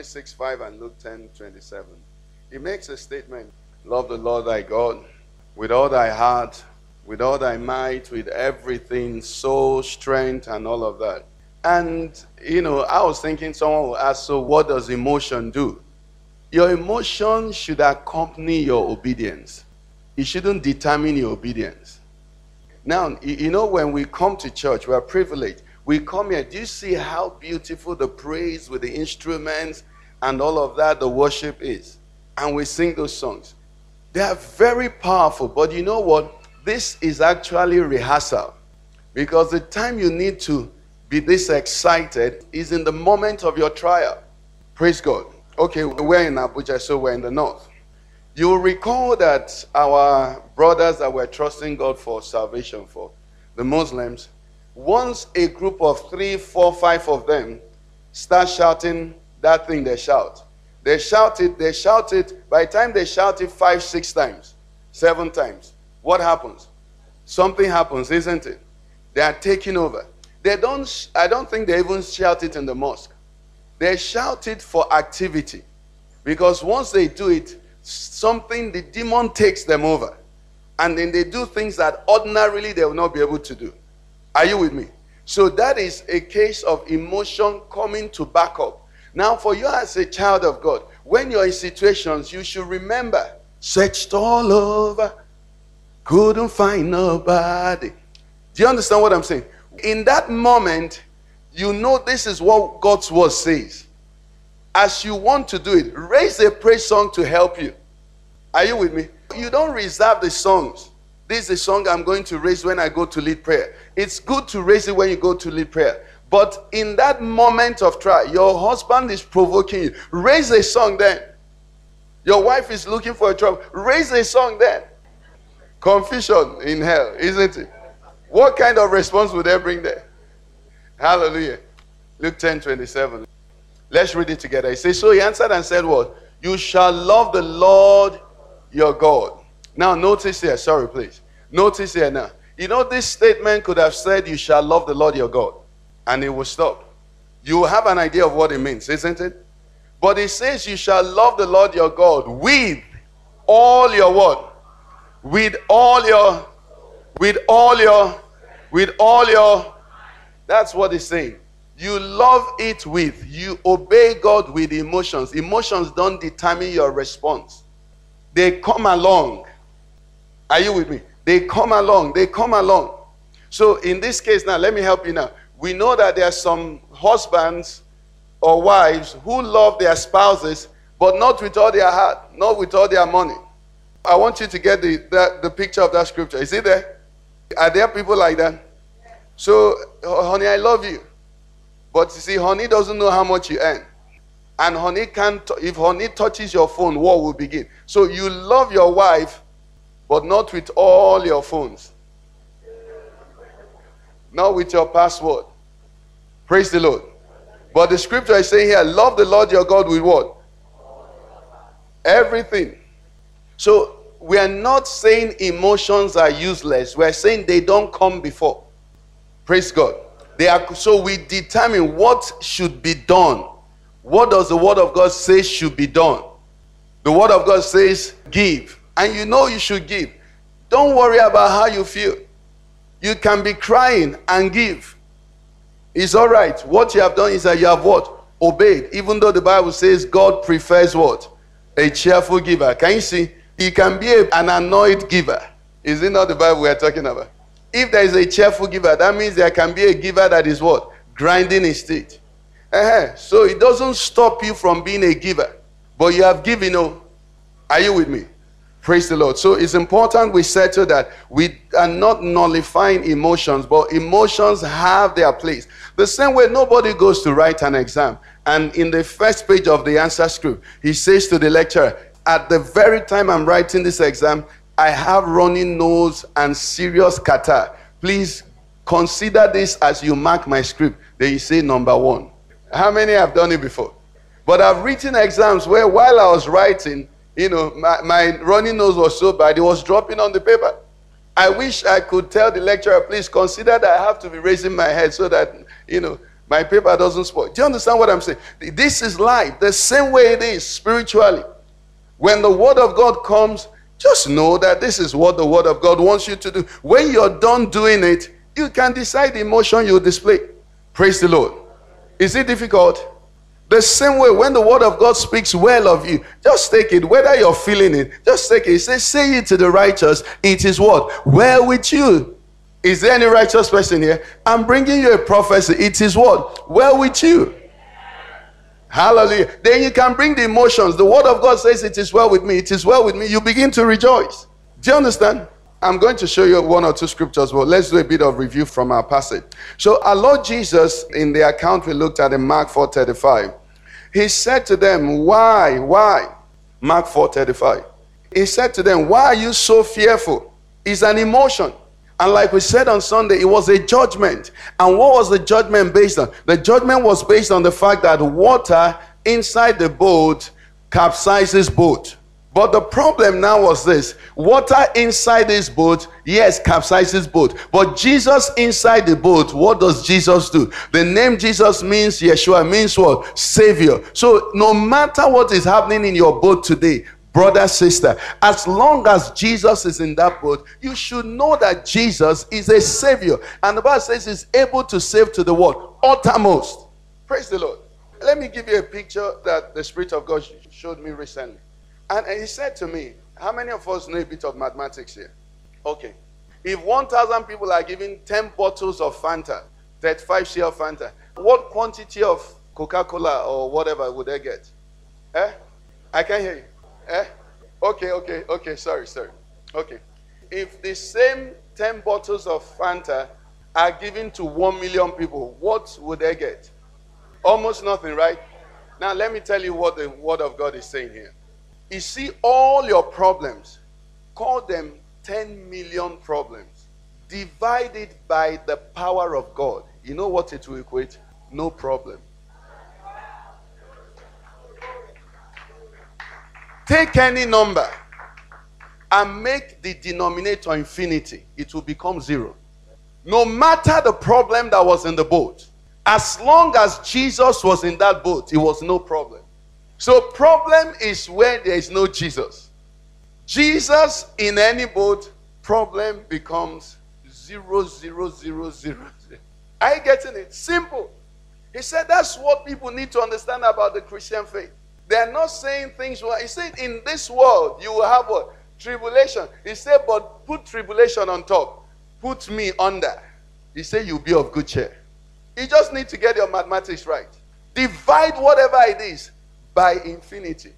Deuteronomy 6 5 and Luke 10 27. He makes a statement Love the Lord thy God with all thy heart, with all thy might, with everything, soul, strength, and all of that. And, you know, I was thinking someone will ask, so what does emotion do? Your emotion should accompany your obedience, it shouldn't determine your obedience. Now, you know, when we come to church, we are privileged. We come here. Do you see how beautiful the praise with the instruments and all of that, the worship is? And we sing those songs. They are very powerful, but you know what? This is actually rehearsal. Because the time you need to be this excited is in the moment of your trial. Praise God. Okay, we're in Abuja, so we're in the north. You'll recall that our brothers that were trusting God for salvation for, the Muslims, once a group of three, four, five of them start shouting that thing they shout, they shout it, they shout it. By the time they shout it five, six times, seven times, what happens? Something happens, isn't it? They are taking over. They don't, I don't think they even shout it in the mosque. They shout it for activity. Because once they do it, something, the demon takes them over. And then they do things that ordinarily they will not be able to do. Are you with me? So that is a case of emotion coming to back up. Now, for you as a child of God, when you're in situations, you should remember searched all over, couldn't find nobody. Do you understand what I'm saying? In that moment, you know this is what God's word says. As you want to do it, raise a praise song to help you. Are you with me? You don't reserve the songs. This is a song I'm going to raise when I go to lead prayer. It's good to raise it when you go to lead prayer. But in that moment of trial, your husband is provoking you. Raise a song then. Your wife is looking for a trouble. Raise a song then. Confusion in hell, isn't it? What kind of response would they bring there? Hallelujah. Luke 10 27. Let's read it together. He says, So he answered and said, What? You shall love the Lord your God. Now, notice here. Sorry, please. Notice here now. You know, this statement could have said, You shall love the Lord your God, and it will stop. You have an idea of what it means, isn't it? But it says, You shall love the Lord your God with all your what? With all your, with all your, with all your. That's what it's saying. You love it with, you obey God with emotions. Emotions don't determine your response, they come along. Are you with me? They come along. They come along. So in this case, now let me help you now. We know that there are some husbands or wives who love their spouses, but not with all their heart, not with all their money. I want you to get the, the, picture of that scripture. Is it there? Are there people like that? So, honey, I love you. But you see, honey doesn't know how much you earn. And honey can't, if honey touches your phone, war will begin. So you love your wife, but not with all your phones. Not with your password. Praise the Lord. But the scripture is saying here, love the Lord your God with what? Everything. So we are not saying emotions are useless. We're saying they don't come before. Praise God. They are so we determine what should be done. What does the word of God say should be done? The word of God says give and you know you should give. Don't worry about how you feel. You can be crying and give. It's all right. What you have done is that you have what? Obeyed. Even though the Bible says God prefers what? A cheerful giver. Can you see? He can be an annoyed giver. Is it not the Bible we are talking about? If there is a cheerful giver, that means there can be a giver that is what? Grinding his teeth. Uh-huh. So it doesn't stop you from being a giver. But you have given, oh, are you with me? Praise the Lord. So it's important we settle that we are not nullifying emotions, but emotions have their place. The same way nobody goes to write an exam. And in the first page of the answer script, he says to the lecturer, At the very time I'm writing this exam, I have running nose and serious catarrh. Please consider this as you mark my script. Then you say number one. How many have done it before? But I've written exams where while I was writing, you know, my, my running nose was so bad, it was dropping on the paper. I wish I could tell the lecturer, please consider that I have to be raising my head so that, you know, my paper doesn't spoil. Do you understand what I'm saying? This is life, the same way it is spiritually. When the word of God comes, just know that this is what the word of God wants you to do. When you're done doing it, you can decide the emotion you display. Praise the Lord. Is it difficult? The same way, when the word of God speaks well of you, just take it, whether you're feeling it, just take it. Say, say it to the righteous. It is what? Well with you. Is there any righteous person here? I'm bringing you a prophecy. It is what? Well with you. Hallelujah. Then you can bring the emotions. The word of God says, It is well with me. It is well with me. You begin to rejoice. Do you understand? I'm going to show you one or two scriptures, but let's do a bit of review from our passage. So, our Lord Jesus, in the account we looked at in Mark 4:35, he said to them, Why? Why? Mark 4:35. He said to them, Why are you so fearful? It's an emotion. And like we said on Sunday, it was a judgment. And what was the judgment based on? The judgment was based on the fact that water inside the boat capsizes boat. But the problem now was this water inside this boat, yes, capsizes boat. But Jesus inside the boat, what does Jesus do? The name Jesus means Yeshua, means what? Savior. So no matter what is happening in your boat today, brother, sister, as long as Jesus is in that boat, you should know that Jesus is a Savior. And the Bible says he's able to save to the world, uttermost. Praise the Lord. Let me give you a picture that the Spirit of God showed me recently. And he said to me, How many of us know a bit of mathematics here? Okay. If 1,000 people are given 10 bottles of Fanta, 35 cl Fanta, what quantity of Coca Cola or whatever would they get? Eh? I can't hear you. Eh? Okay, okay, okay. Sorry, sorry. Okay. If the same 10 bottles of Fanta are given to 1 million people, what would they get? Almost nothing, right? Now, let me tell you what the Word of God is saying here. You see, all your problems, call them 10 million problems, divided by the power of God. You know what it will equate? No problem. Take any number and make the denominator infinity, it will become zero. No matter the problem that was in the boat, as long as Jesus was in that boat, it was no problem. So, problem is where there is no Jesus. Jesus in any boat, problem becomes zero, zero, zero, zero. Are you getting it? Simple. He said that's what people need to understand about the Christian faith. They are not saying things. He said, in this world, you will have what? Tribulation. He said, but put tribulation on top. Put me under. He said, you'll be of good cheer. You just need to get your mathematics right. Divide whatever it is by infinity.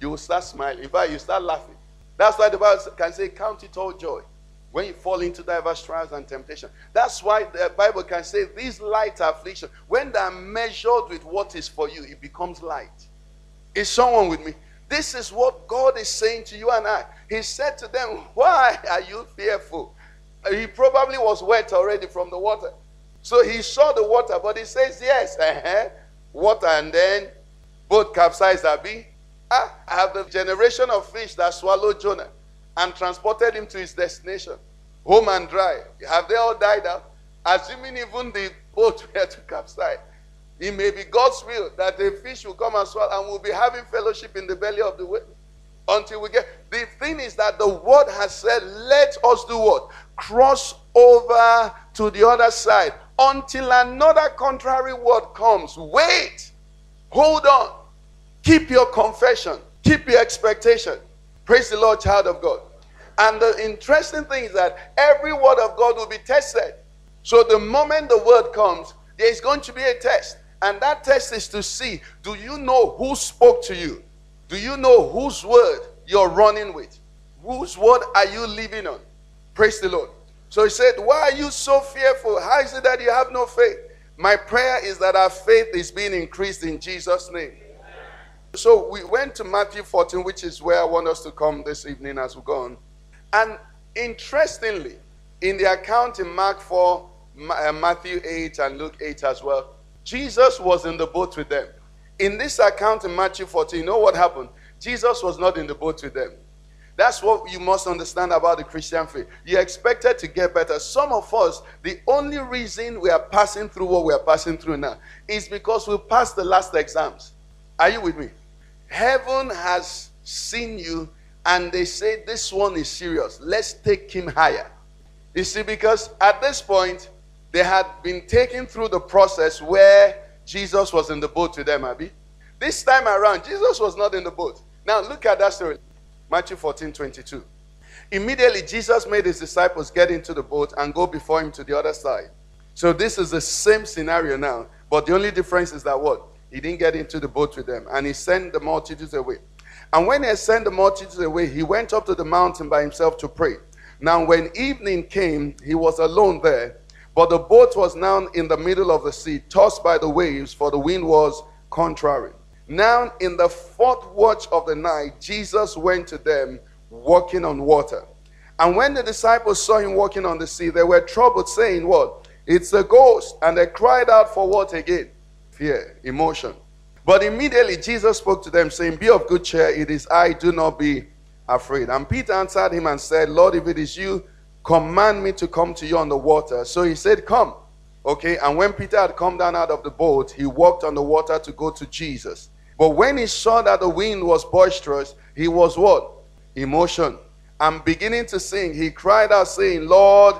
You will start smiling. In fact, you start laughing. That's why the Bible can say, Count it all joy when you fall into diverse trials and temptation. That's why the Bible can say, These light affliction, when they are measured with what is for you, it becomes light. Is someone with me? This is what God is saying to you and I. He said to them, Why are you fearful? He probably was wet already from the water. So he saw the water, but he says, Yes, uh-huh, water, and then both capsized, Abi. Ah, I have the generation of fish that swallowed Jonah and transported him to his destination, home and dry. Have they all died out? Assuming even the boat were to capsize. It may be God's will that the fish will come and swallow, and we'll be having fellowship in the belly of the whale until we get. The thing is that the word has said, let us do what? Cross over to the other side until another contrary word comes. Wait. Hold on. Keep your confession. Keep your expectation. Praise the Lord, child of God. And the interesting thing is that every word of God will be tested. So the moment the word comes, there is going to be a test. And that test is to see do you know who spoke to you? Do you know whose word you're running with? Whose word are you living on? Praise the Lord. So he said, Why are you so fearful? How is it that you have no faith? My prayer is that our faith is being increased in Jesus' name. So we went to Matthew 14, which is where I want us to come this evening as we go on. And interestingly, in the account in Mark 4, uh, Matthew 8, and Luke 8 as well, Jesus was in the boat with them. In this account in Matthew 14, you know what happened? Jesus was not in the boat with them. That's what you must understand about the Christian faith. You expected to get better. Some of us, the only reason we are passing through what we are passing through now is because we passed the last exams. Are you with me? Heaven has seen you and they say, This one is serious. Let's take him higher. You see, because at this point, they had been taken through the process where Jesus was in the boat with them, Abby. This time around, Jesus was not in the boat. Now, look at that story. Matthew 14 22. Immediately, Jesus made his disciples get into the boat and go before him to the other side. So, this is the same scenario now, but the only difference is that what? He didn't get into the boat with them, and he sent the multitudes away. And when he sent the multitudes away, he went up to the mountain by himself to pray. Now, when evening came, he was alone there, but the boat was now in the middle of the sea, tossed by the waves, for the wind was contrary. Now, in the fourth watch of the night, Jesus went to them walking on water. And when the disciples saw him walking on the sea, they were troubled, saying, What? It's a ghost. And they cried out for what again? Fear, emotion. But immediately Jesus spoke to them, saying, Be of good cheer, it is I, do not be afraid. And Peter answered him and said, Lord, if it is you, command me to come to you on the water. So he said, Come. Okay, and when Peter had come down out of the boat, he walked on the water to go to Jesus. But when he saw that the wind was boisterous, he was what? Emotion. And beginning to sing, he cried out, saying, Lord.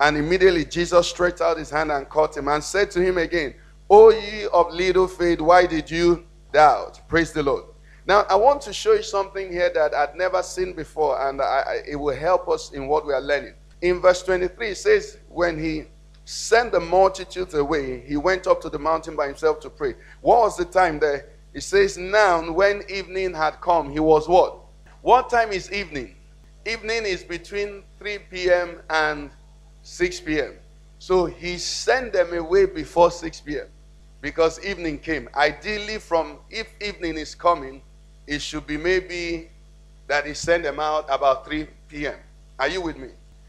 And immediately Jesus stretched out his hand and caught him and said to him again, O ye of little faith, why did you doubt? Praise the Lord. Now, I want to show you something here that I'd never seen before, and I, I, it will help us in what we are learning. In verse 23, it says, When he sent the multitudes away, he went up to the mountain by himself to pray. What was the time there? It says, Now, when evening had come, he was what? What time is evening? Evening is between 3 p.m. and 6 p.m. So he sent them away before 6 p.m. because evening came. Ideally, from if evening is coming, it should be maybe that he sent them out about 3 p.m. Are you with me?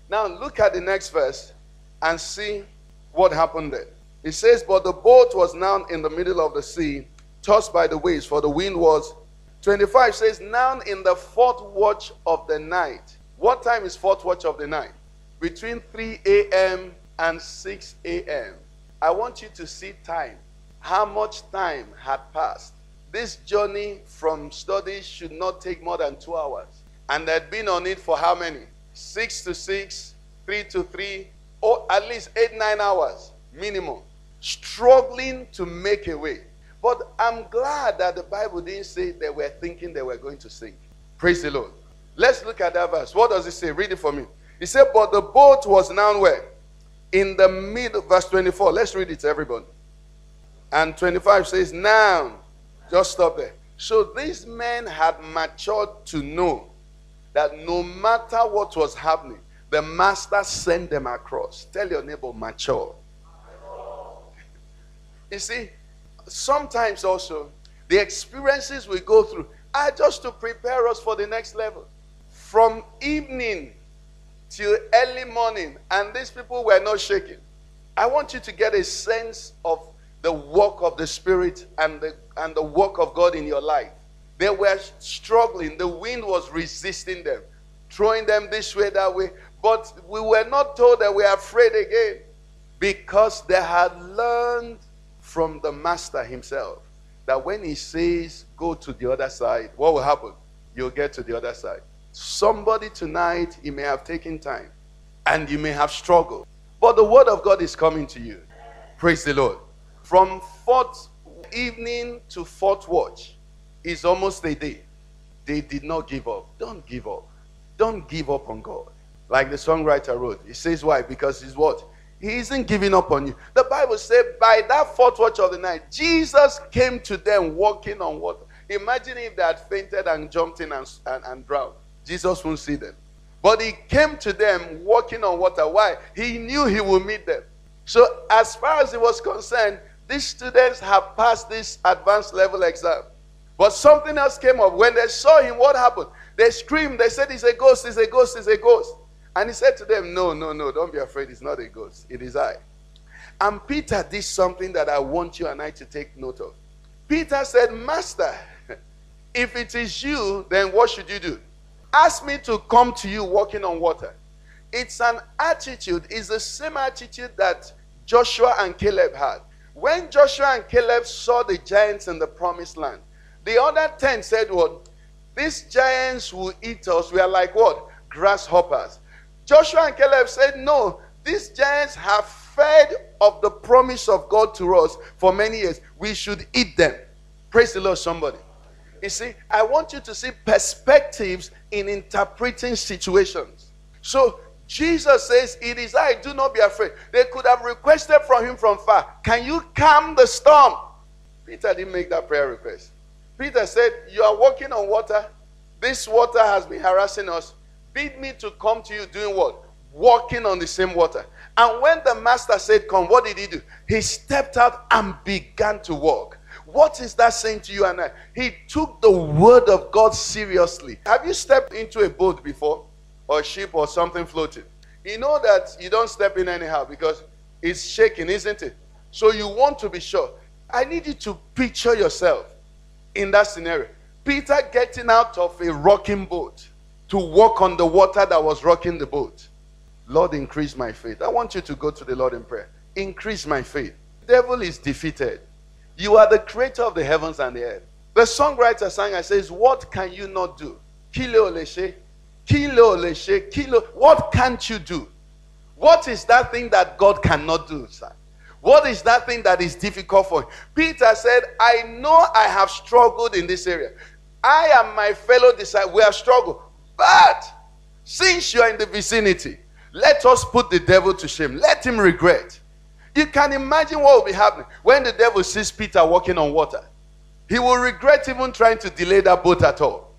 Now look at the next verse and see what happened there. It says, But the boat was now in the middle of the sea tossed by the waves, for the wind was 25 says, Now in the fourth watch of the night. What time is fourth watch of the night? Between 3 a.m. and 6 a.m. I want you to see time. How much time had passed? This journey from studies should not take more than two hours. And they'd been on it for how many? Six to six, three to three, or at least eight, nine hours minimum. Struggling to make a way. But I'm glad that the Bible didn't say they were thinking they were going to sink. Praise the Lord. Let's look at that verse. What does it say? Read it for me. It said, But the boat was now where? In the middle, verse 24. Let's read it to everybody. And 25 says, Now, just stop there. So these men had matured to know that no matter what was happening, the master sent them across. Tell your neighbor, mature. You see, sometimes also the experiences we go through are just to prepare us for the next level. From evening till early morning, and these people were not shaking. I want you to get a sense of the work of the Spirit and the, and the work of God in your life. They were struggling, the wind was resisting them, throwing them this way, that way. But we were not told that we are afraid again because they had learned from the master himself that when he says go to the other side, what will happen? You'll get to the other side. Somebody tonight, you may have taken time and you may have struggled, but the word of God is coming to you. Praise the Lord. From fourth evening to fourth watch is almost a day. They did not give up. Don't give up. Don't give up on God. Like the songwriter wrote, he says, Why? Because he's what? He isn't giving up on you. The Bible said, by that fourth watch of the night, Jesus came to them walking on water. Imagine if they had fainted and jumped in and, and, and drowned. Jesus won't see them. But he came to them walking on water. Why? He knew he would meet them. So, as far as he was concerned, these students have passed this advanced level exam. But something else came up. When they saw him, what happened? They screamed. They said, He's a ghost, he's a ghost, he's a ghost. And he said to them, No, no, no, don't be afraid. It's not a ghost. It is I. And Peter did something that I want you and I to take note of. Peter said, Master, if it is you, then what should you do? Ask me to come to you walking on water. It's an attitude, it's the same attitude that Joshua and Caleb had. When Joshua and Caleb saw the giants in the promised land, the other 10 said, What? These giants will eat us. We are like what? Grasshoppers. Joshua and Caleb said, No, these giants have fed of the promise of God to us for many years. We should eat them. Praise the Lord, somebody. You see, I want you to see perspectives in interpreting situations. So Jesus says, It is I, do not be afraid. They could have requested from him from far, Can you calm the storm? Peter didn't make that prayer request. Peter said, You are walking on water. This water has been harassing us. Bid me to come to you doing what? Walking on the same water. And when the master said, Come, what did he do? He stepped out and began to walk. What is that saying to you and I? He took the word of God seriously. Have you stepped into a boat before? Or ship or something floating? You know that you don't step in anyhow because it's shaking, isn't it? So you want to be sure. I need you to picture yourself in that scenario. Peter getting out of a rocking boat to walk on the water that was rocking the boat. Lord, increase my faith. I want you to go to the Lord in prayer. Increase my faith. The devil is defeated. You are the creator of the heavens and the earth. The songwriter sang, I says, What can you not do? Leshe, kilo leshe, kilo. What can't you do? What is that thing that God cannot do, sir? What is that thing that is difficult for? Peter said, I know I have struggled in this area. I and my fellow disciples, we have struggled. But since you are in the vicinity, let us put the devil to shame. Let him regret. You can imagine what will be happening when the devil sees Peter walking on water. He will regret even trying to delay that boat at all.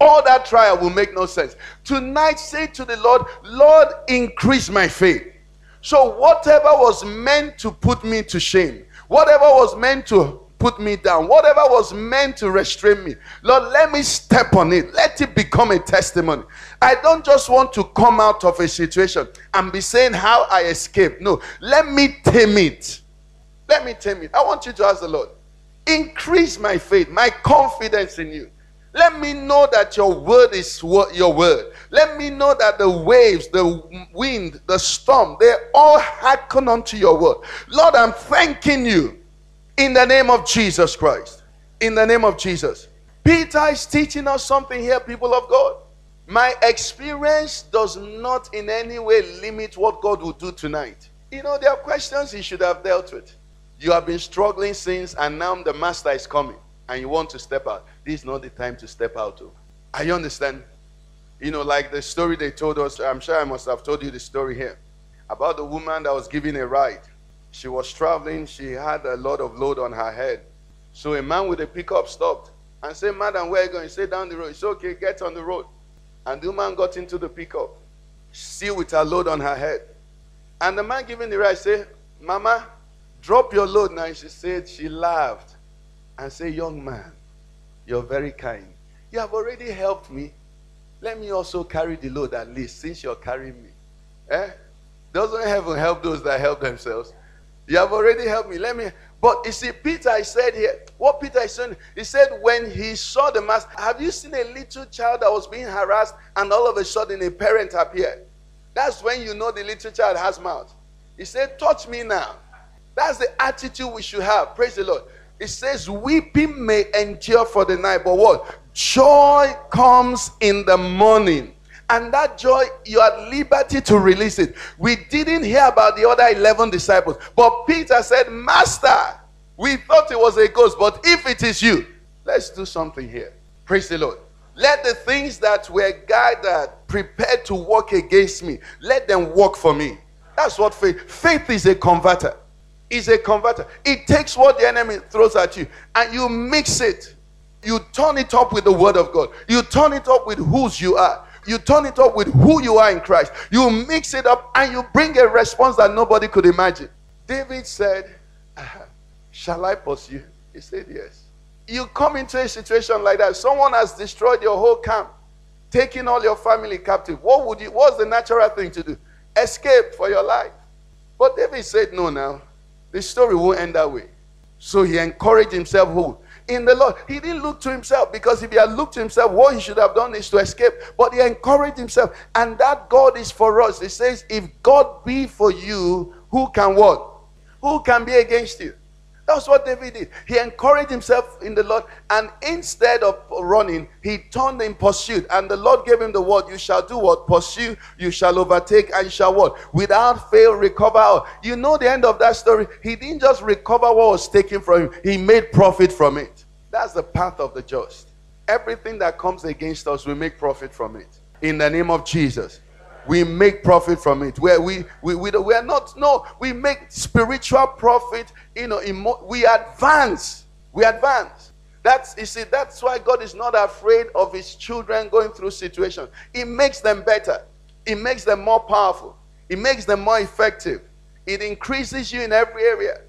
All that trial will make no sense. Tonight, say to the Lord, Lord, increase my faith. So, whatever was meant to put me to shame, whatever was meant to put me down, whatever was meant to restrain me, Lord, let me step on it. Let it become a testimony. I don't just want to come out of a situation and be saying how I escaped. No, let me tame it. Let me tame it. I want you to ask the Lord, increase my faith, my confidence in you. Let me know that your word is your word. Let me know that the waves, the wind, the storm, they all hearken unto your word. Lord, I'm thanking you in the name of Jesus Christ. In the name of Jesus. Peter is teaching us something here, people of God. My experience does not in any way limit what God will do tonight. You know, there are questions he should have dealt with. You have been struggling since, and now the master is coming and you want to step out, this is not the time to step out. Of. Are you understand? You know, like the story they told us, I'm sure I must have told you the story here about the woman that was giving a ride. She was traveling, she had a lot of load on her head. So a man with a pickup stopped and said, Madam, where are you going? Say down the road. It's okay, get on the road. And the woman got into the pickup, still with her load on her head. And the man giving the ride said, Mama, drop your load now. She said she laughed and say, Young man, you're very kind. You have already helped me. Let me also carry the load at least, since you're carrying me. Eh? Doesn't heaven help those that help themselves? You have already helped me. Let me. But you see, Peter, said here, what Peter is saying, he said, when he saw the master, have you seen a little child that was being harassed and all of a sudden a parent appeared? That's when you know the little child has mouth. He said, touch me now. That's the attitude we should have. Praise the Lord. It says, Weeping may endure for the night, but what? Joy comes in the morning. And that joy, you are liberty to release it. We didn't hear about the other 11 disciples, but Peter said, Master, we thought it was a ghost, but if it is you, let's do something here. Praise the Lord. Let the things that were gathered, prepared to work against me, let them work for me. That's what faith. Faith is a converter is a converter. It takes what the enemy throws at you and you mix it. You turn it up with the word of God. You turn it up with whose you are. You turn it up with who you are in Christ. You mix it up and you bring a response that nobody could imagine. David said, Shall I pursue? He said, Yes. You come into a situation like that. Someone has destroyed your whole camp, taking all your family captive. What would you what's the natural thing to do? Escape for your life. But David said, No, now. The story won't end that way. So he encouraged himself who? In the Lord. He didn't look to himself because if he had looked to himself, what he should have done is to escape. But he encouraged himself. And that God is for us. It says, If God be for you, who can what? Who can be against you? That's what David did. He encouraged himself in the Lord, and instead of running, he turned in pursuit. And the Lord gave him the word: "You shall do what? Pursue. You shall overtake, and shall what? Without fail, recover." You know the end of that story. He didn't just recover what was taken from him; he made profit from it. That's the path of the just. Everything that comes against us, we make profit from it. In the name of Jesus we make profit from it where we we, we, we are not no we make spiritual profit you know, we advance. We advance. That's you see, that's why God is not afraid of his children going through situations. It makes them better. It makes them more powerful. It makes them more effective. It increases you in every area.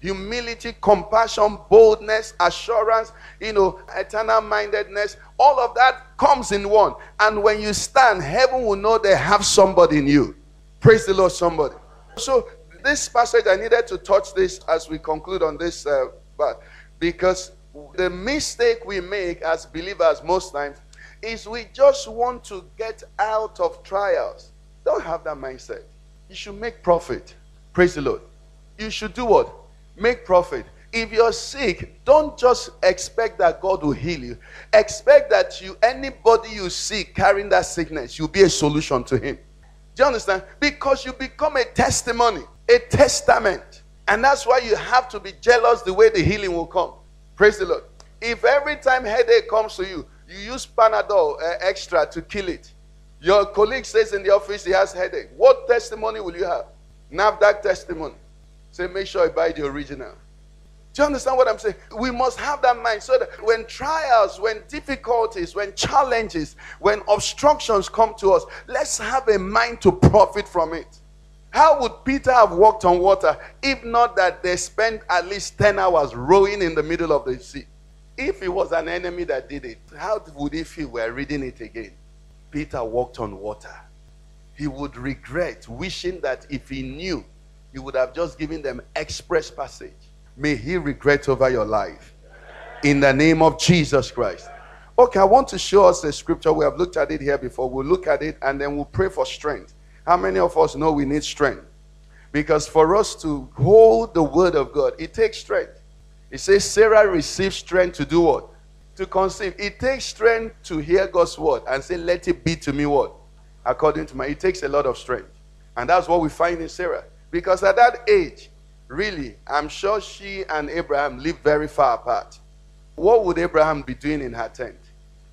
Humility, compassion, boldness, assurance, you know, eternal mindedness, all of that comes in one. And when you stand, heaven will know they have somebody in you. Praise the Lord, somebody. So this passage, I needed to touch this as we conclude on this, uh, but because the mistake we make as believers most times is we just want to get out of trials. Don't have that mindset. You should make profit. Praise the Lord. You should do what? Make profit. If you're sick, don't just expect that God will heal you. Expect that you, anybody you see carrying that sickness, you'll be a solution to him. Do you understand? Because you become a testimony a testament. And that's why you have to be jealous the way the healing will come. Praise the Lord. If every time headache comes to you, you use Panadol uh, extra to kill it. Your colleague says in the office he has headache. What testimony will you have? NAFDAC testimony. Say, make sure you buy the original. Do you understand what I'm saying? We must have that mind so that when trials, when difficulties, when challenges, when obstructions come to us, let's have a mind to profit from it. How would Peter have walked on water if not that they spent at least 10 hours rowing in the middle of the sea? If it was an enemy that did it, how would he feel? We're reading it again. Peter walked on water. He would regret wishing that if he knew, he would have just given them express passage. May he regret over your life. In the name of Jesus Christ. Okay, I want to show us the scripture. We have looked at it here before. We'll look at it and then we'll pray for strength. How many of us know we need strength? Because for us to hold the word of God, it takes strength. It says Sarah received strength to do what? To conceive. It takes strength to hear God's word and say, Let it be to me what? According to my. It takes a lot of strength. And that's what we find in Sarah. Because at that age, really, I'm sure she and Abraham lived very far apart. What would Abraham be doing in her tent?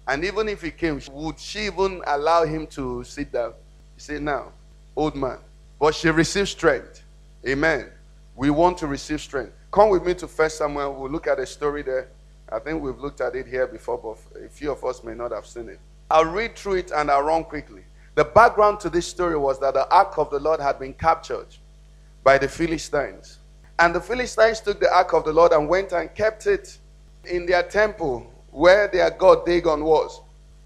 And even if he came, would she even allow him to sit down? He said, Now, old man. But she received strength. Amen. We want to receive strength. Come with me to First Samuel. We'll look at a story there. I think we've looked at it here before, but a few of us may not have seen it. I'll read through it and I'll run quickly. The background to this story was that the ark of the Lord had been captured by the Philistines. And the Philistines took the ark of the Lord and went and kept it in their temple where their god Dagon was.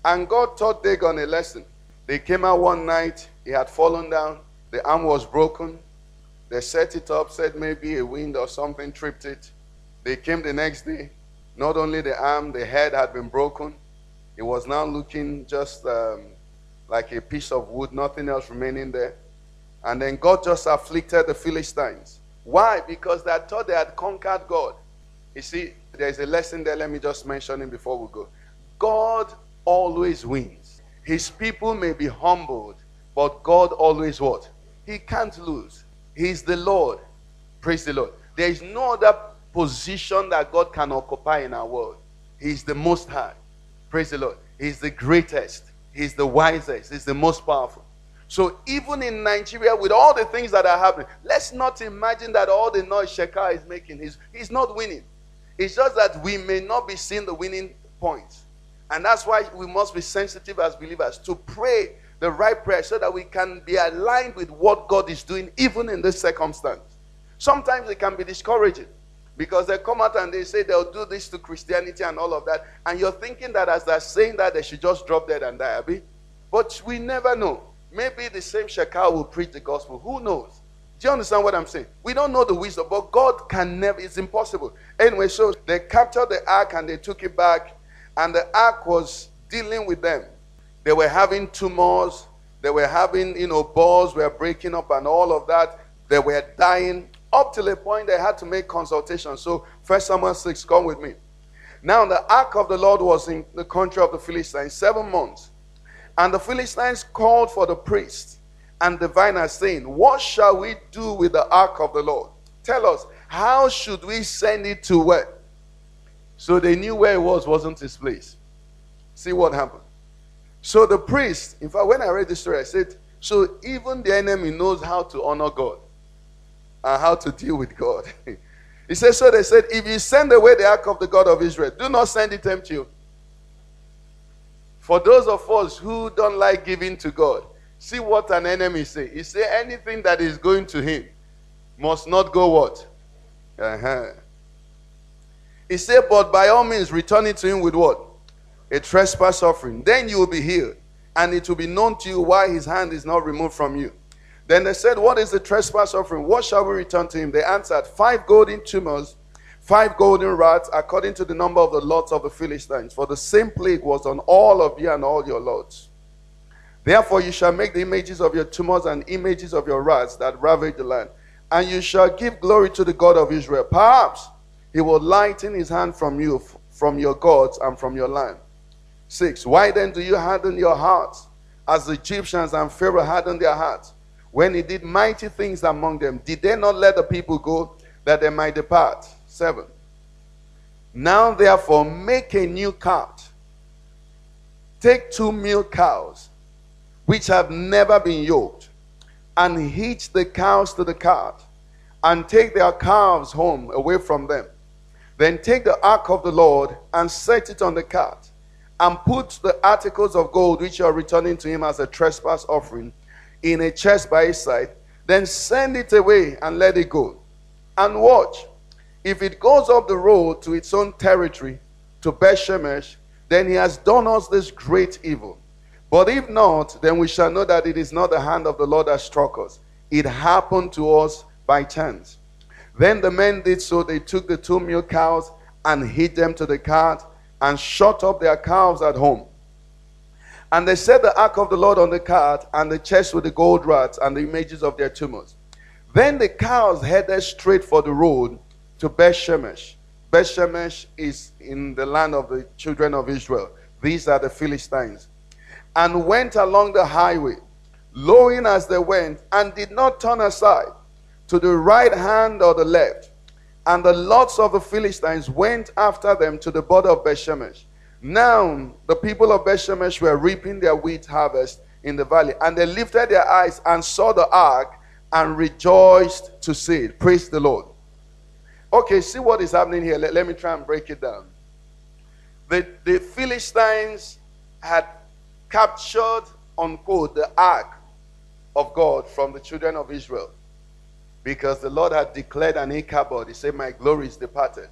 And God taught Dagon a lesson. They came out one night he had fallen down. The arm was broken. They set it up, said maybe a wind or something tripped it. They came the next day. Not only the arm, the head had been broken. It was now looking just um, like a piece of wood, nothing else remaining there. And then God just afflicted the Philistines. Why? Because they thought they had conquered God. You see, there's a lesson there. Let me just mention it before we go. God always wins. His people may be humbled, but God always what? He can't lose. He's the Lord. Praise the Lord. There is no other position that God can occupy in our world. He's the most high. Praise the Lord. He's the greatest. He's the wisest. He's the most powerful. So even in Nigeria, with all the things that are happening, let's not imagine that all the noise Shekau is making, is he's not winning. It's just that we may not be seeing the winning points. And that's why we must be sensitive as believers to pray the right prayer so that we can be aligned with what God is doing, even in this circumstance. Sometimes it can be discouraging because they come out and they say they'll do this to Christianity and all of that. And you're thinking that as they're saying that, they should just drop dead and die, But we never know. Maybe the same Shekau will preach the gospel. Who knows? Do you understand what I'm saying? We don't know the wisdom, but God can never, it's impossible. Anyway, so they captured the ark and they took it back, and the ark was dealing with them. They were having tumors, they were having, you know, balls were breaking up and all of that. They were dying up till a point they had to make consultation. So, First Samuel 6, come with me. Now, the ark of the Lord was in the country of the Philistines seven months. And the Philistines called for the priest and diviners, saying, What shall we do with the ark of the Lord? Tell us, how should we send it to where? So they knew where it was, wasn't his place. See what happened. So the priest, in fact, when I read this story, I said, So even the enemy knows how to honor God and how to deal with God. he said, So they said, If you send away the ark of the God of Israel, do not send it empty. For those of us who don't like giving to God, see what an enemy say. He say anything that is going to him must not go what? Uh-huh. He said, but by all means return it to him with what? A trespass offering. Then you will be healed, and it will be known to you why his hand is not removed from you. Then they said, What is the trespass offering? What shall we return to him? They answered, Five golden tumors five golden rods according to the number of the lots of the Philistines. For the same plague was on all of you and all your lots. Therefore, you shall make the images of your tumors and images of your rods that ravage the land, and you shall give glory to the God of Israel. Perhaps he will lighten his hand from you, from your gods, and from your land. Six. Why then do you harden your hearts, as the Egyptians and Pharaoh hardened their hearts? When he did mighty things among them, did they not let the people go that they might depart? 7. Now, therefore, make a new cart. Take two milk cows, which have never been yoked, and hitch the cows to the cart, and take their calves home away from them. Then take the ark of the Lord and set it on the cart, and put the articles of gold which you are returning to him as a trespass offering in a chest by his side. Then send it away and let it go. And watch if it goes up the road to its own territory, to Bethshemesh, then he has done us this great evil. But if not, then we shall know that it is not the hand of the Lord that struck us. It happened to us by chance. Then the men did so. They took the two mule cows and hid them to the cart and shut up their calves at home. And they set the ark of the Lord on the cart and the chest with the gold rods and the images of their tumors. Then the cows headed straight for the road to Bethshemesh. Bethshemesh is in the land of the children of Israel. These are the Philistines. And went along the highway, lowing as they went, and did not turn aside to the right hand or the left. And the lots of the Philistines went after them to the border of Bethshemesh. Now the people of Bethshemesh were reaping their wheat harvest in the valley, and they lifted their eyes and saw the ark and rejoiced to see it. Praise the Lord. Okay, see what is happening here. Let, let me try and break it down. The, the Philistines had captured, unquote, the ark of God from the children of Israel because the Lord had declared an Ichabod. He said, My glory is departed.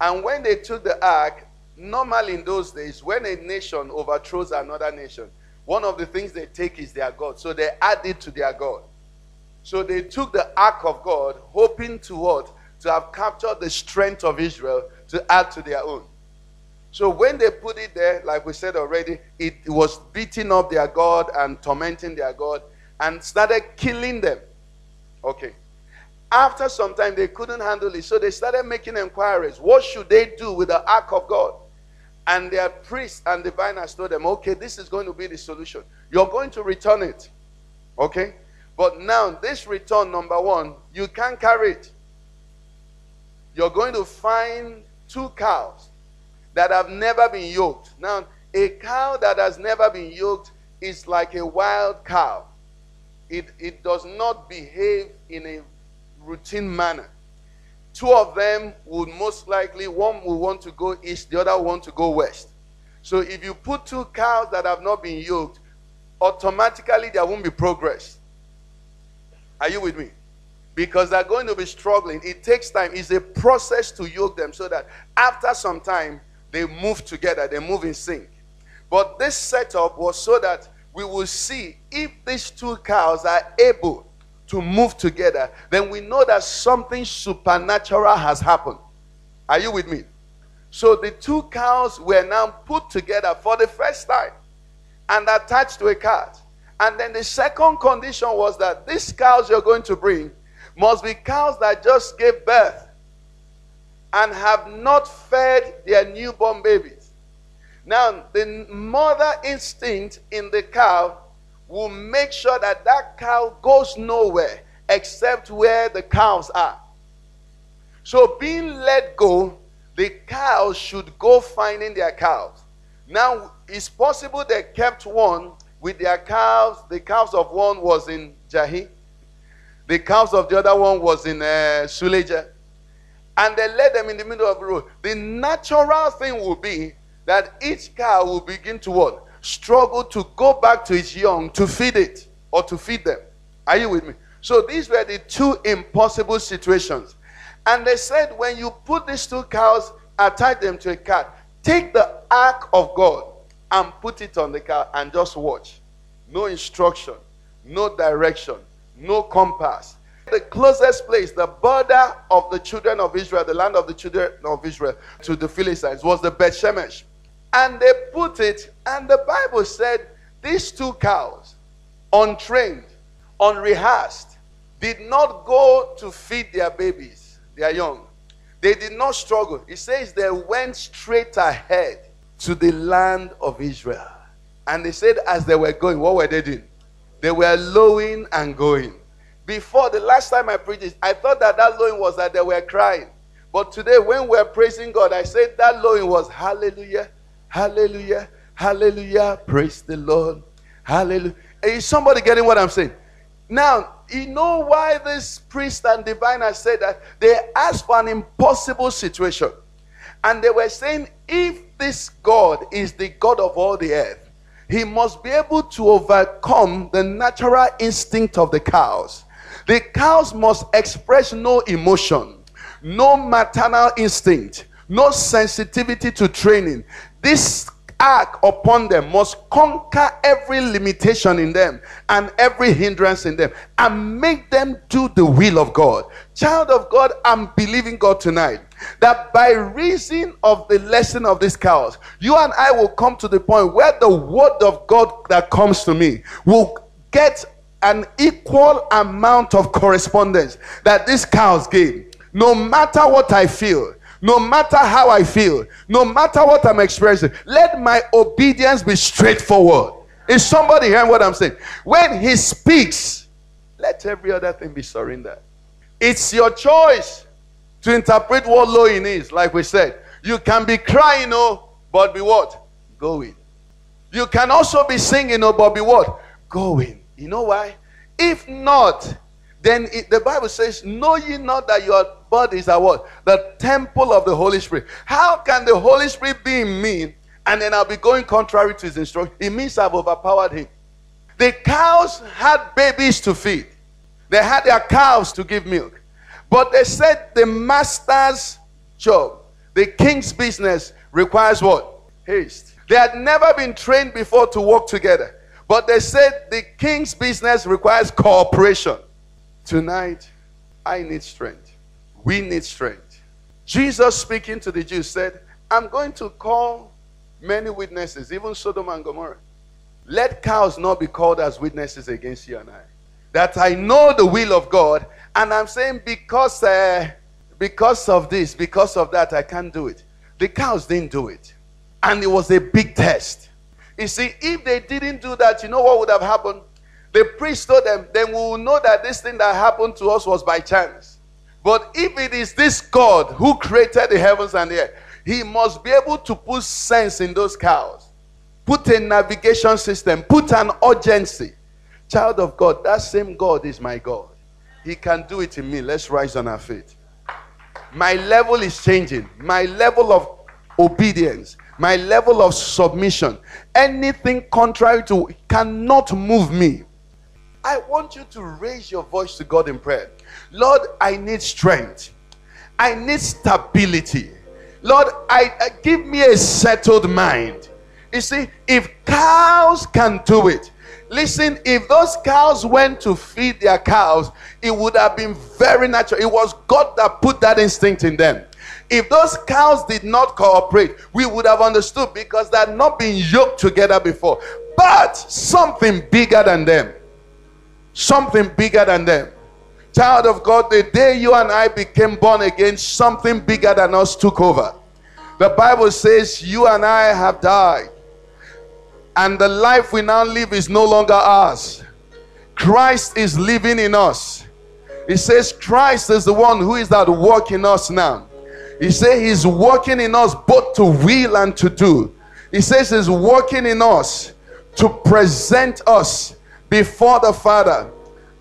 And when they took the ark, normally in those days, when a nation overthrows another nation, one of the things they take is their God. So they add it to their God. So they took the ark of God, hoping to what? To have captured the strength of Israel to add to their own. So when they put it there, like we said already, it was beating up their God and tormenting their God and started killing them. Okay. After some time, they couldn't handle it. So they started making inquiries. What should they do with the ark of God? And their priests and diviners told them, okay, this is going to be the solution. You're going to return it. Okay? But now, this return, number one, you can't carry it you're going to find two cows that have never been yoked. Now, a cow that has never been yoked is like a wild cow. It, it does not behave in a routine manner. Two of them would most likely, one will want to go east, the other want to go west. So if you put two cows that have not been yoked, automatically there won't be progress. Are you with me? Because they're going to be struggling. It takes time. It's a process to yoke them so that after some time they move together, they move in sync. But this setup was so that we will see if these two cows are able to move together, then we know that something supernatural has happened. Are you with me? So the two cows were now put together for the first time and attached to a cart. And then the second condition was that these cows you're going to bring must be cows that just gave birth and have not fed their newborn babies. Now, the mother instinct in the cow will make sure that that cow goes nowhere except where the cows are. So, being let go, the cows should go finding their cows. Now, it's possible they kept one with their cows. The cows of one was in Jahi, the cows of the other one was in uh, Suleja. And they led them in the middle of the road. The natural thing will be that each cow will begin to what? struggle to go back to its young to feed it or to feed them. Are you with me? So these were the two impossible situations. And they said, when you put these two cows, attach them to a cart, take the ark of God and put it on the car and just watch. No instruction, no direction, no compass. The closest place, the border of the children of Israel, the land of the children of Israel to the Philistines, was the Beth Shemesh. And they put it, and the Bible said these two cows, untrained, unrehearsed, did not go to feed their babies, their young. They did not struggle. It says they went straight ahead to the land of Israel. And they said, as they were going, what were they doing? They were lowing and going. Before the last time I preached I thought that that lowing was that they were crying. But today, when we're praising God, I said that lowing was hallelujah, Hallelujah. Hallelujah. Praise the Lord. Hallelujah. Is somebody getting what I'm saying? Now, you know why this priest and diviner said that? They asked for an impossible situation. And they were saying, if this God is the God of all the earth, he must be able to overcome the natural instinct of the cows. The cows must express no emotion, no maternal instinct, no sensitivity to training. This ark upon them must conquer every limitation in them and every hindrance in them and make them do the will of God. Child of God, I'm believing God tonight that by reason of the lesson of these cows, you and I will come to the point where the word of God that comes to me will get an equal amount of correspondence that these cows gave. No matter what I feel, no matter how I feel, no matter what I'm experiencing, let my obedience be straightforward. Is somebody hearing what I'm saying? When he speaks, let every other thing be surrendered. It's your choice to interpret what lowing is, like we said. You can be crying, oh, but be what? Going. You can also be singing, oh, but be what? Going. You know why? If not, then it, the Bible says, Know ye not that your bodies are what? The temple of the Holy Spirit. How can the Holy Spirit be in me and then I'll be going contrary to his instruction? It means I've overpowered him. The cows had babies to feed, they had their cows to give milk. But they said the master's job, the king's business, requires what? Haste. They had never been trained before to work together. But they said the king's business requires cooperation. Tonight, I need strength. We need strength. Jesus, speaking to the Jews, said, I'm going to call many witnesses, even Sodom and Gomorrah. Let cows not be called as witnesses against you and I. That I know the will of God, and I'm saying because, uh, because of this, because of that, I can't do it. The cows didn't do it. And it was a big test. You see, if they didn't do that, you know what would have happened? The priest told them, then we will know that this thing that happened to us was by chance. But if it is this God who created the heavens and the earth, he must be able to put sense in those cows, put a navigation system, put an urgency. Child of God, that same God is my God. He can do it in me. Let's rise on our feet. My level is changing. My level of obedience, my level of submission, anything contrary to cannot move me. I want you to raise your voice to God in prayer. Lord, I need strength. I need stability. Lord, I, give me a settled mind. You see, if cows can do it, listen, if those cows went to feed their cows, it would have been very natural. It was God that put that instinct in them. If those cows did not cooperate, we would have understood because they had not been yoked together before. But something bigger than them, something bigger than them. Child of God, the day you and I became born again, something bigger than us took over. The Bible says, You and I have died, and the life we now live is no longer ours. Christ is living in us. He says, Christ is the one who is at work in us now. He says he's working in us both to will and to do. He says he's working in us to present us before the Father.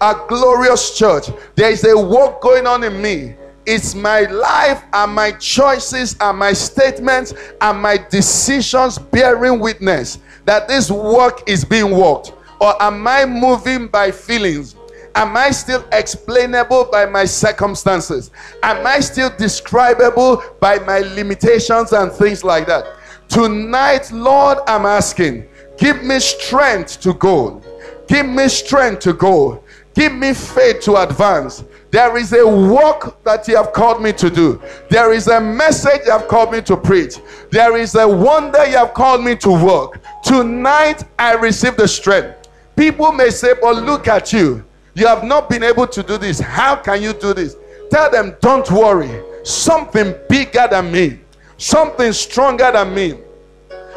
A glorious church. There is a work going on in me. It's my life and my choices and my statements and my decisions bearing witness that this work is being worked. Or am I moving by feelings? Am I still explainable by my circumstances? Am I still describable by my limitations and things like that? Tonight, Lord, I'm asking, give me strength to go. Give me strength to go. Give me faith to advance. There is a work that you have called me to do. There is a message you have called me to preach. There is a wonder you have called me to work. Tonight, I receive the strength. People may say, but look at you. You have not been able to do this. How can you do this? Tell them, don't worry. Something bigger than me, something stronger than me,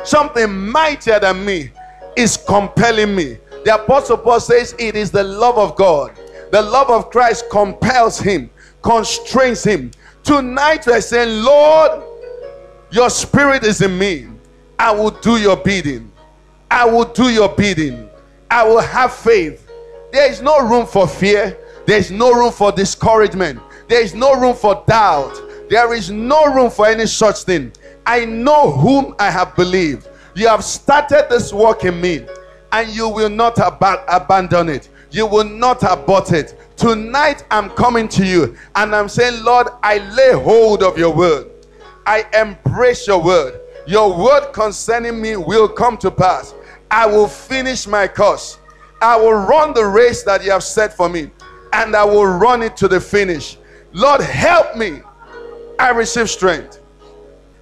something mightier than me is compelling me. The Apostle Paul says it is the love of God. The love of Christ compels him, constrains him. Tonight we're saying, Lord, your spirit is in me. I will do your bidding. I will do your bidding. I will have faith. There is no room for fear. There is no room for discouragement. There is no room for doubt. There is no room for any such thing. I know whom I have believed. You have started this work in me, and you will not ab- abandon it. You will not abort it. Tonight, I'm coming to you, and I'm saying, Lord, I lay hold of your word. I embrace your word. Your word concerning me will come to pass. I will finish my course. I will run the race that you have set for me, and I will run it to the finish. Lord, help me. I receive strength.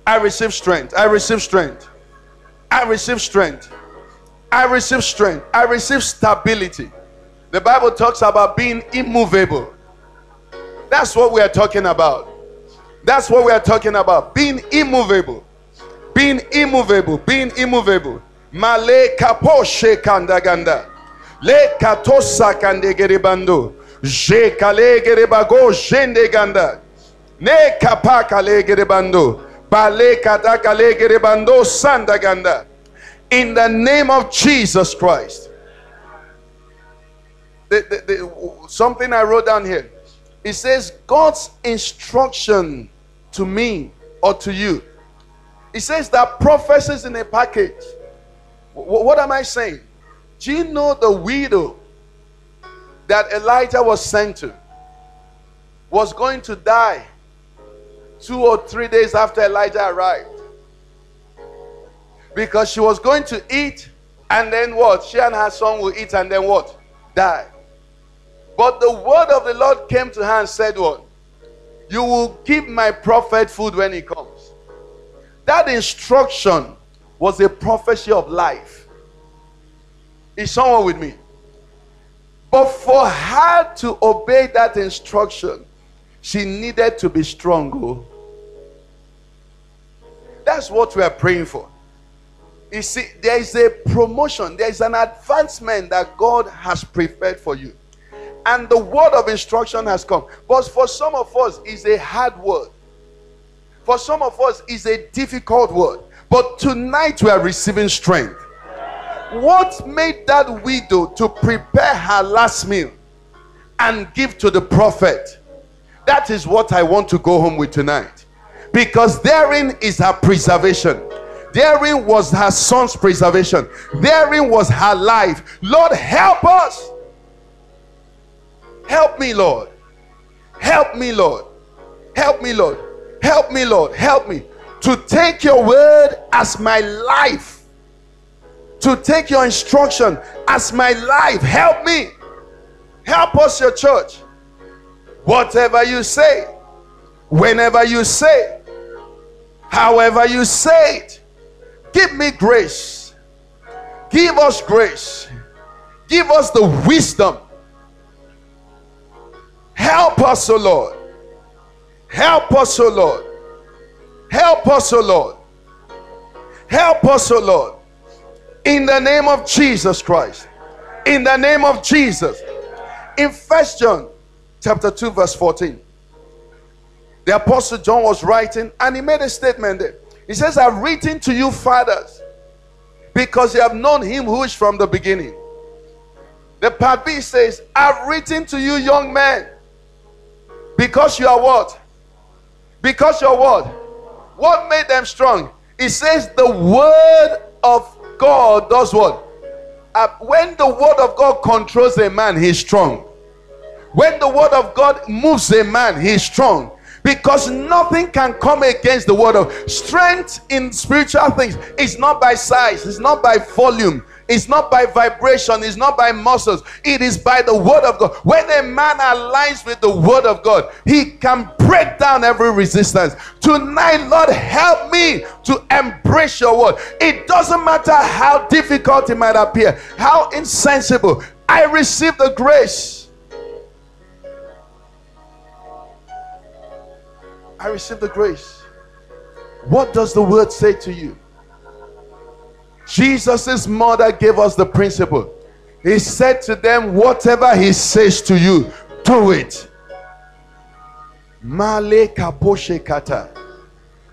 I receive strength. I receive strength. I receive strength. I receive strength. I receive stability. The Bible talks about being immovable. That's what we are talking about. That's what we are talking about. Being immovable. Being immovable. Being immovable. Male kapo shekandaganda. Le katosa kande geribando. Je kale geribago jende ganda. Ne kapaka le geribando. Bale kataka le geribando sandaganda. In the name of Jesus Christ. The, the, the, something I wrote down here. It says God's instruction to me or to you. It says that prophecies in a package. W- what am I saying? Do you know the widow that Elijah was sent to was going to die two or three days after Elijah arrived? Because she was going to eat and then what? She and her son will eat and then what? Die. But the word of the Lord came to her and said, What? You will give my prophet food when he comes. That instruction was a prophecy of life. Is someone with me? But for her to obey that instruction, she needed to be strong. Oh. That's what we are praying for. You see, there is a promotion, there is an advancement that God has prepared for you. And the word of instruction has come. But for some of us, it's a hard word. For some of us, it's a difficult word. But tonight, we are receiving strength. What made that widow to prepare her last meal and give to the prophet? That is what I want to go home with tonight. because therein is her preservation. Therein was her son's preservation. Therein was her life. Lord, help us. Help me, Lord. Help me, Lord. Help me, Lord. Help me, Lord. Help me to take your word as my life. To take your instruction as my life. Help me. Help us, your church. Whatever you say, whenever you say, however you say it, give me grace. Give us grace. Give us the wisdom. Help us, O Lord. Help us, O Lord. Help us, O Lord. Help us, O Lord. In the name of Jesus Christ. In the name of Jesus. In First John chapter 2, verse 14. The apostle John was writing and he made a statement there. He says, I've written to you, fathers, because you have known him who is from the beginning. The part B says, I've written to you, young men, because you are what? Because you're what? What made them strong? It says the word of God does what? Uh, when the word of God controls a man, he's strong. When the word of God moves a man, he's strong. Because nothing can come against the word of strength in spiritual things. It's not by size, it's not by volume, it's not by vibration, it's not by muscles, it is by the word of God. When a man aligns with the word of God, he can break down every resistance. Tonight, Lord, help me to embrace your word. It doesn't matter how difficult it might appear, how insensible. I receive the grace. I receive the grace. What does the word say to you? Jesus' mother gave us the principle. He said to them, Whatever he says to you, do it.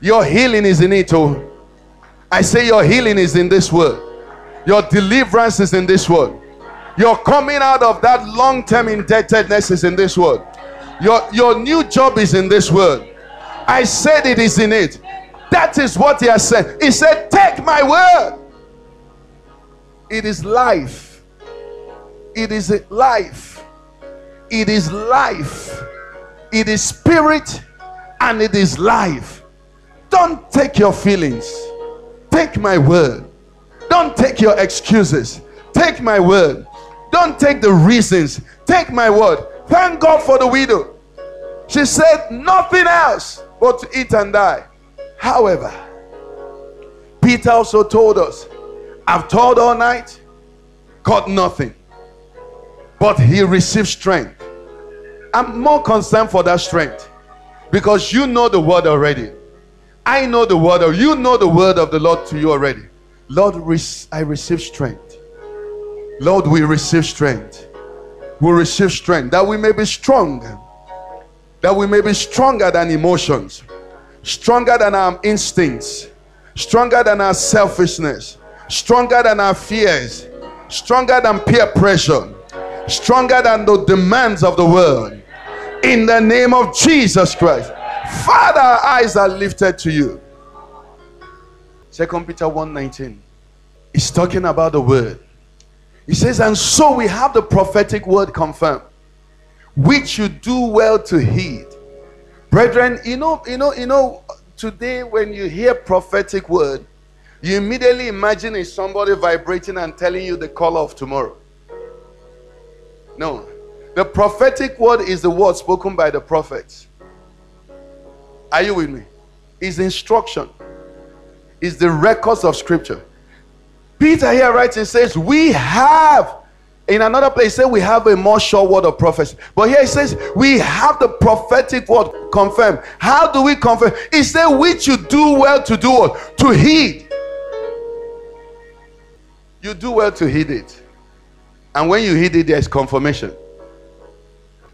Your healing is in it. Oh. I say your healing is in this word. Your deliverance is in this word. Your coming out of that long-term indebtedness is in this word. Your, your new job is in this word. I said it is in it. That is what he has said. He said, Take my word. It is life. It is life. It is life. It is spirit and it is life. Don't take your feelings. Take my word. Don't take your excuses. Take my word. Don't take the reasons. Take my word. Thank God for the widow. She said nothing else but to eat and die. However, Peter also told us I've toiled all night, got nothing. But he received strength. I'm more concerned for that strength because you know the word already. I know the word of you know the word of the Lord to you already. Lord, I receive strength. Lord, we receive strength. We receive strength that we may be strong. That we may be stronger than emotions, stronger than our instincts, stronger than our selfishness, stronger than our fears, stronger than peer pressure, stronger than the demands of the world. In the name of Jesus Christ. Father, our eyes are lifted to you. Second Peter 1:19. He's talking about the word. He says, and so we have the prophetic word confirmed, which you do well to heed. Brethren, you know, you know, you know, today when you hear prophetic word, you immediately imagine is somebody vibrating and telling you the color of tomorrow. No. The prophetic word is the word spoken by the prophets. Are you with me? Is instruction. Is the records of scripture. Peter here writes and says, We have in another place, say we have a more sure word of prophecy. But here it says we have the prophetic word confirmed. How do we confirm? It says which you do well to do what? To heed. You do well to heed it. And when you heed it, there's confirmation.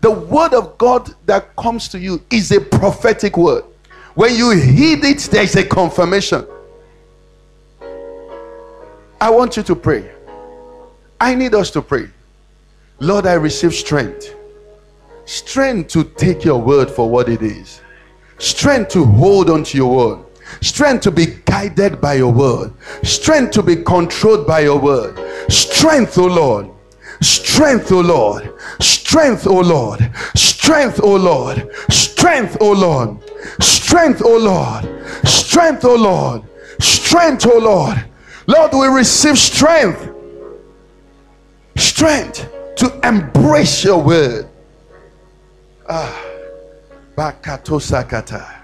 The word of God that comes to you is a prophetic word. When you heed it, there's a confirmation. I want you to pray. I need us to pray. Lord, I receive strength. Strength to take your word for what it is. strength to hold on to your word, strength to be guided by your word, strength to be controlled by your word, strength, oh Lord. Strength, O Lord. Strength, O Lord. Strength, O Lord. Strength, O Lord. Strength, O Lord. Strength, O Lord. Strength, O Lord. Lord, we receive strength. Strength to embrace your word. Ah. Bakato sakata.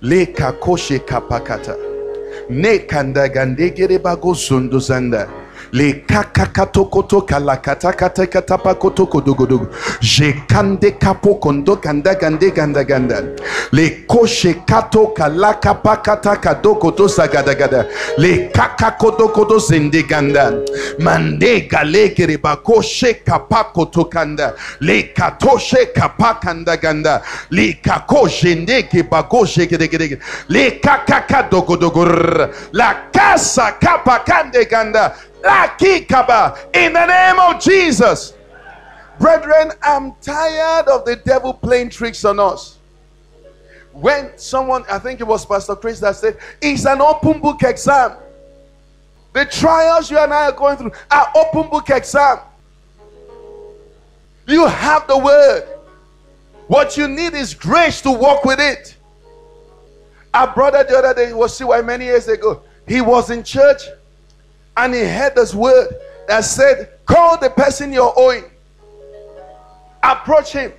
Le kakoshe kapakata. Ne kanda gandegere bago zunda le kakakatokoto kalakatakatakapakotokodogodogo jekande kapo kondo ganda gande ganda ganda. Le koshe kato koto kalakapakatakadokoto sagadagada le kakakodokodo zende ganda. Mande gale galekere bakoshe kapakoto kanda le katoshe kapakanda ganda. Le kakoshe ndeke bakoshe gedegede le kakakadogodogo la casa kapakande ganda in the name of Jesus. Brethren, I'm tired of the devil playing tricks on us. When someone, I think it was Pastor Chris that said, it's an open book exam. The trials you and I are going through are open book exam. You have the word. What you need is grace to walk with it. Our brother the other day was see why many years ago. He was in church and he heard this word that said, Call the person you're owing. Approach him.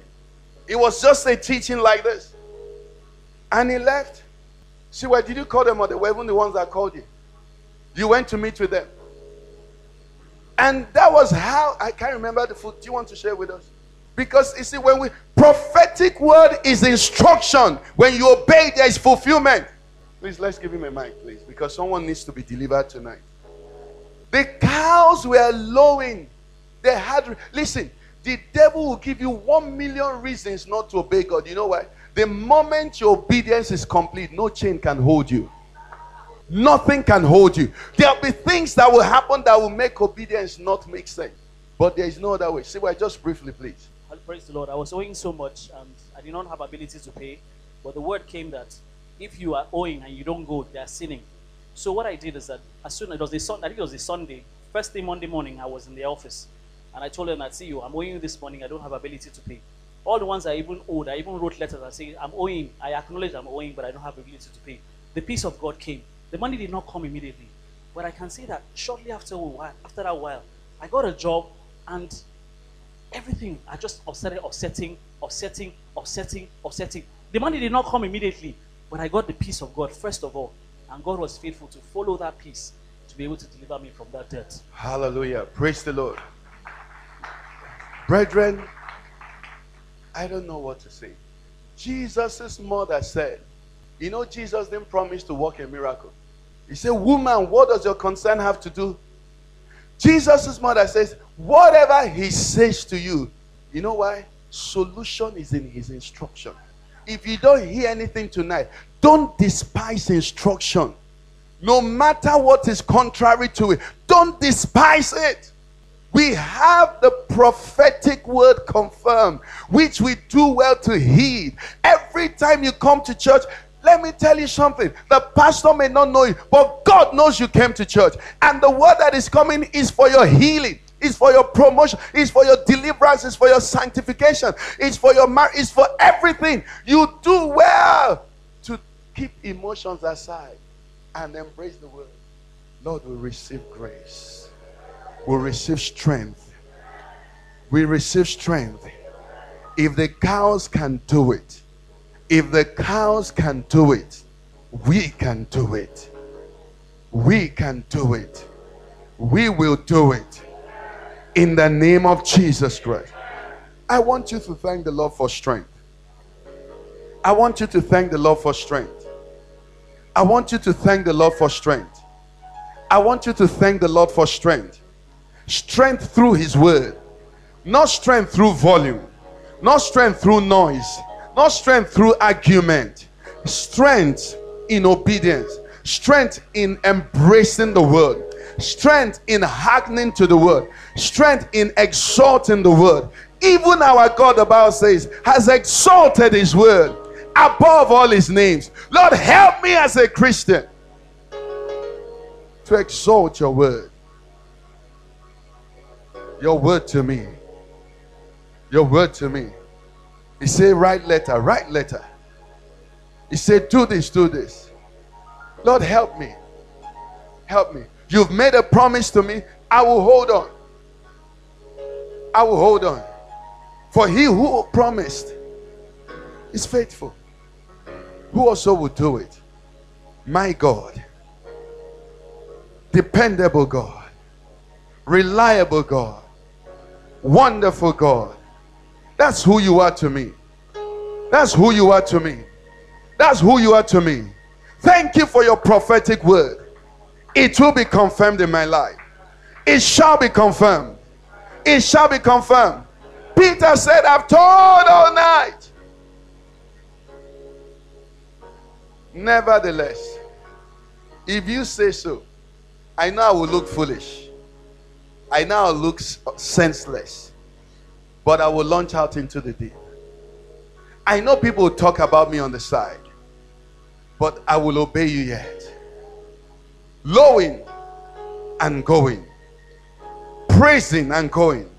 It was just a teaching like this. And he left. See, why did you call them or they were even the ones that called you? You went to meet with them. And that was how I can't remember the food. Do you want to share with us? Because you see, when we prophetic word is instruction, when you obey, there is fulfillment. Please let's give him a mic, please, because someone needs to be delivered tonight. The cows were lowing. They had, listen, the devil will give you one million reasons not to obey God. You know why? The moment your obedience is complete, no chain can hold you. Nothing can hold you. There'll be things that will happen that will make obedience not make sense. But there is no other way. See why? Just briefly, please. Praise the Lord. I was owing so much and I did not have ability to pay. But the word came that if you are owing and you don't go, they are sinning. So what I did is that as soon as it was the sun, I think it was the Sunday, first thing Monday morning, I was in the office, and I told them, "I see you. I'm owing you this morning. I don't have ability to pay." All the ones I even owed, I even wrote letters and say, "I'm owing. I acknowledge I'm owing, but I don't have ability to pay." The peace of God came. The money did not come immediately, but I can say that shortly after a while, after that while, I got a job, and everything I just started offsetting, offsetting, offsetting, offsetting. The money did not come immediately, but I got the peace of God first of all. And God was faithful to follow that peace to be able to deliver me from that debt. Hallelujah. Praise the Lord. Brethren, I don't know what to say. Jesus' mother said, You know, Jesus didn't promise to work a miracle. He said, Woman, what does your concern have to do? Jesus' mother says, Whatever he says to you, you know why? Solution is in his instruction. If you don't hear anything tonight, don't despise instruction. No matter what is contrary to it, don't despise it. We have the prophetic word confirmed, which we do well to heed. Every time you come to church, let me tell you something. The pastor may not know it, but God knows you came to church. And the word that is coming is for your healing. It's for your promotion. It's for your deliverance. It's for your sanctification. It's for your marriage. It's for everything. You do well to keep emotions aside and embrace the word. Lord, we receive grace. We receive strength. We receive strength. If the cows can do it, if the cows can do it, we can do it. We can do it. We will do it. In the name of Jesus Christ. I want you to thank the Lord for strength. I want you to thank the Lord for strength. I want you to thank the Lord for strength. I want you to thank the Lord for strength. Strength through His word, not strength through volume, not strength through noise, not strength through argument. Strength in obedience, strength in embracing the word, strength in hearkening to the word, strength in exalting the word. Even our God, the Bible says, has exalted His word above all his names. Lord, help me as a Christian to exalt your word. Your word to me. Your word to me. He said, Write letter, write letter. He said, Do this, do this. Lord, help me. Help me. You've made a promise to me. I will hold on. I will hold on. For he who promised is faithful. Who also will do it? My God. Dependable God. Reliable God. Wonderful God. That's who you are to me. That's who you are to me. That's who you are to me. Thank you for your prophetic word. It will be confirmed in my life. It shall be confirmed. It shall be confirmed. Peter said, I've told all night. Nevertheless, if you say so, I know I will look foolish. I will look senseless. But I will launch out into the deep. I know people will talk about me on the side but I will obey you yet. Lowing and going, praising and going,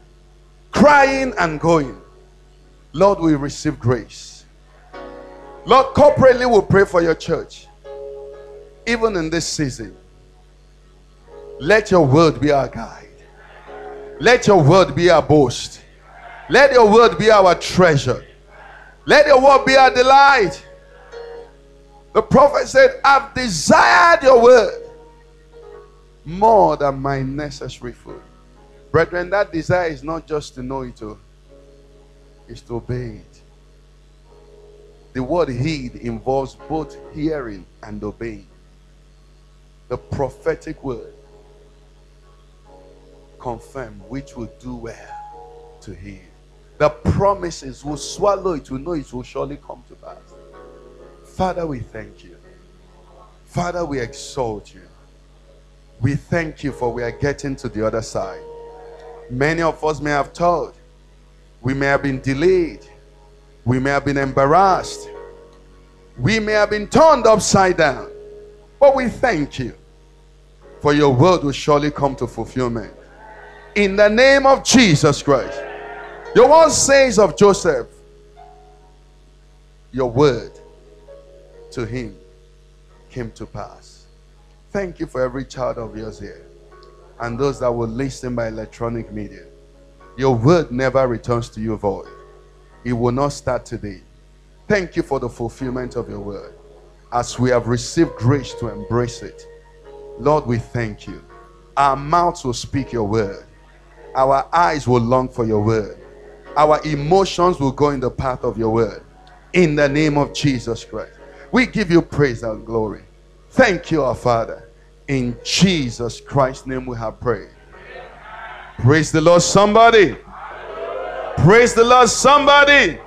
crying and going. Lord, we receive grace. Lord, corporately we'll pray for your church. Even in this season, let your word be our guide. Let your word be our boast. Let your word be our treasure. Let your word be our delight. The prophet said, I've desired your word more than my necessary food. Brethren, that desire is not just to know it, oh. it's to obey it. The word heed involves both hearing and obeying. The prophetic word confirm which will do well to hear. The promises will swallow it, will know it will surely come to pass. Father, we thank you. Father, we exalt you. We thank you for we are getting to the other side. Many of us may have told, we may have been delayed, we may have been embarrassed, we may have been turned upside down. But we thank you for your word will surely come to fulfillment. In the name of Jesus Christ. Your word says of Joseph, your word to him came to pass. Thank you for every child of yours here and those that will listen by electronic media. Your word never returns to you void. It will not start today. Thank you for the fulfillment of your word. As we have received grace to embrace it, Lord, we thank you. Our mouths will speak your word, our eyes will long for your word, our emotions will go in the path of your word. In the name of Jesus Christ. We give you praise and glory. Thank you, our Father. In Jesus Christ's name we have prayed. Praise the Lord, somebody. Praise the Lord, somebody.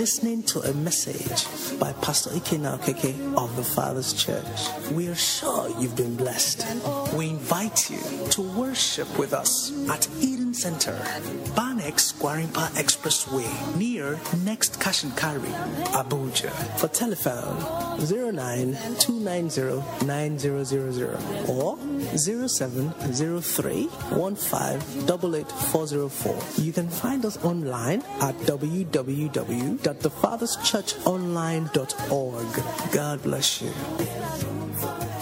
Listening to a message by Pastor Ikenna Okeke of the Father's Church. We are sure you've been blessed. We invite you to worship with us at Eden Center, Banex Gwarinpa Expressway, near Next Carry, Abuja. For telephone 09290900 or 0703158804. You can find us online at www.thefatherschurchonline.org. God bless you.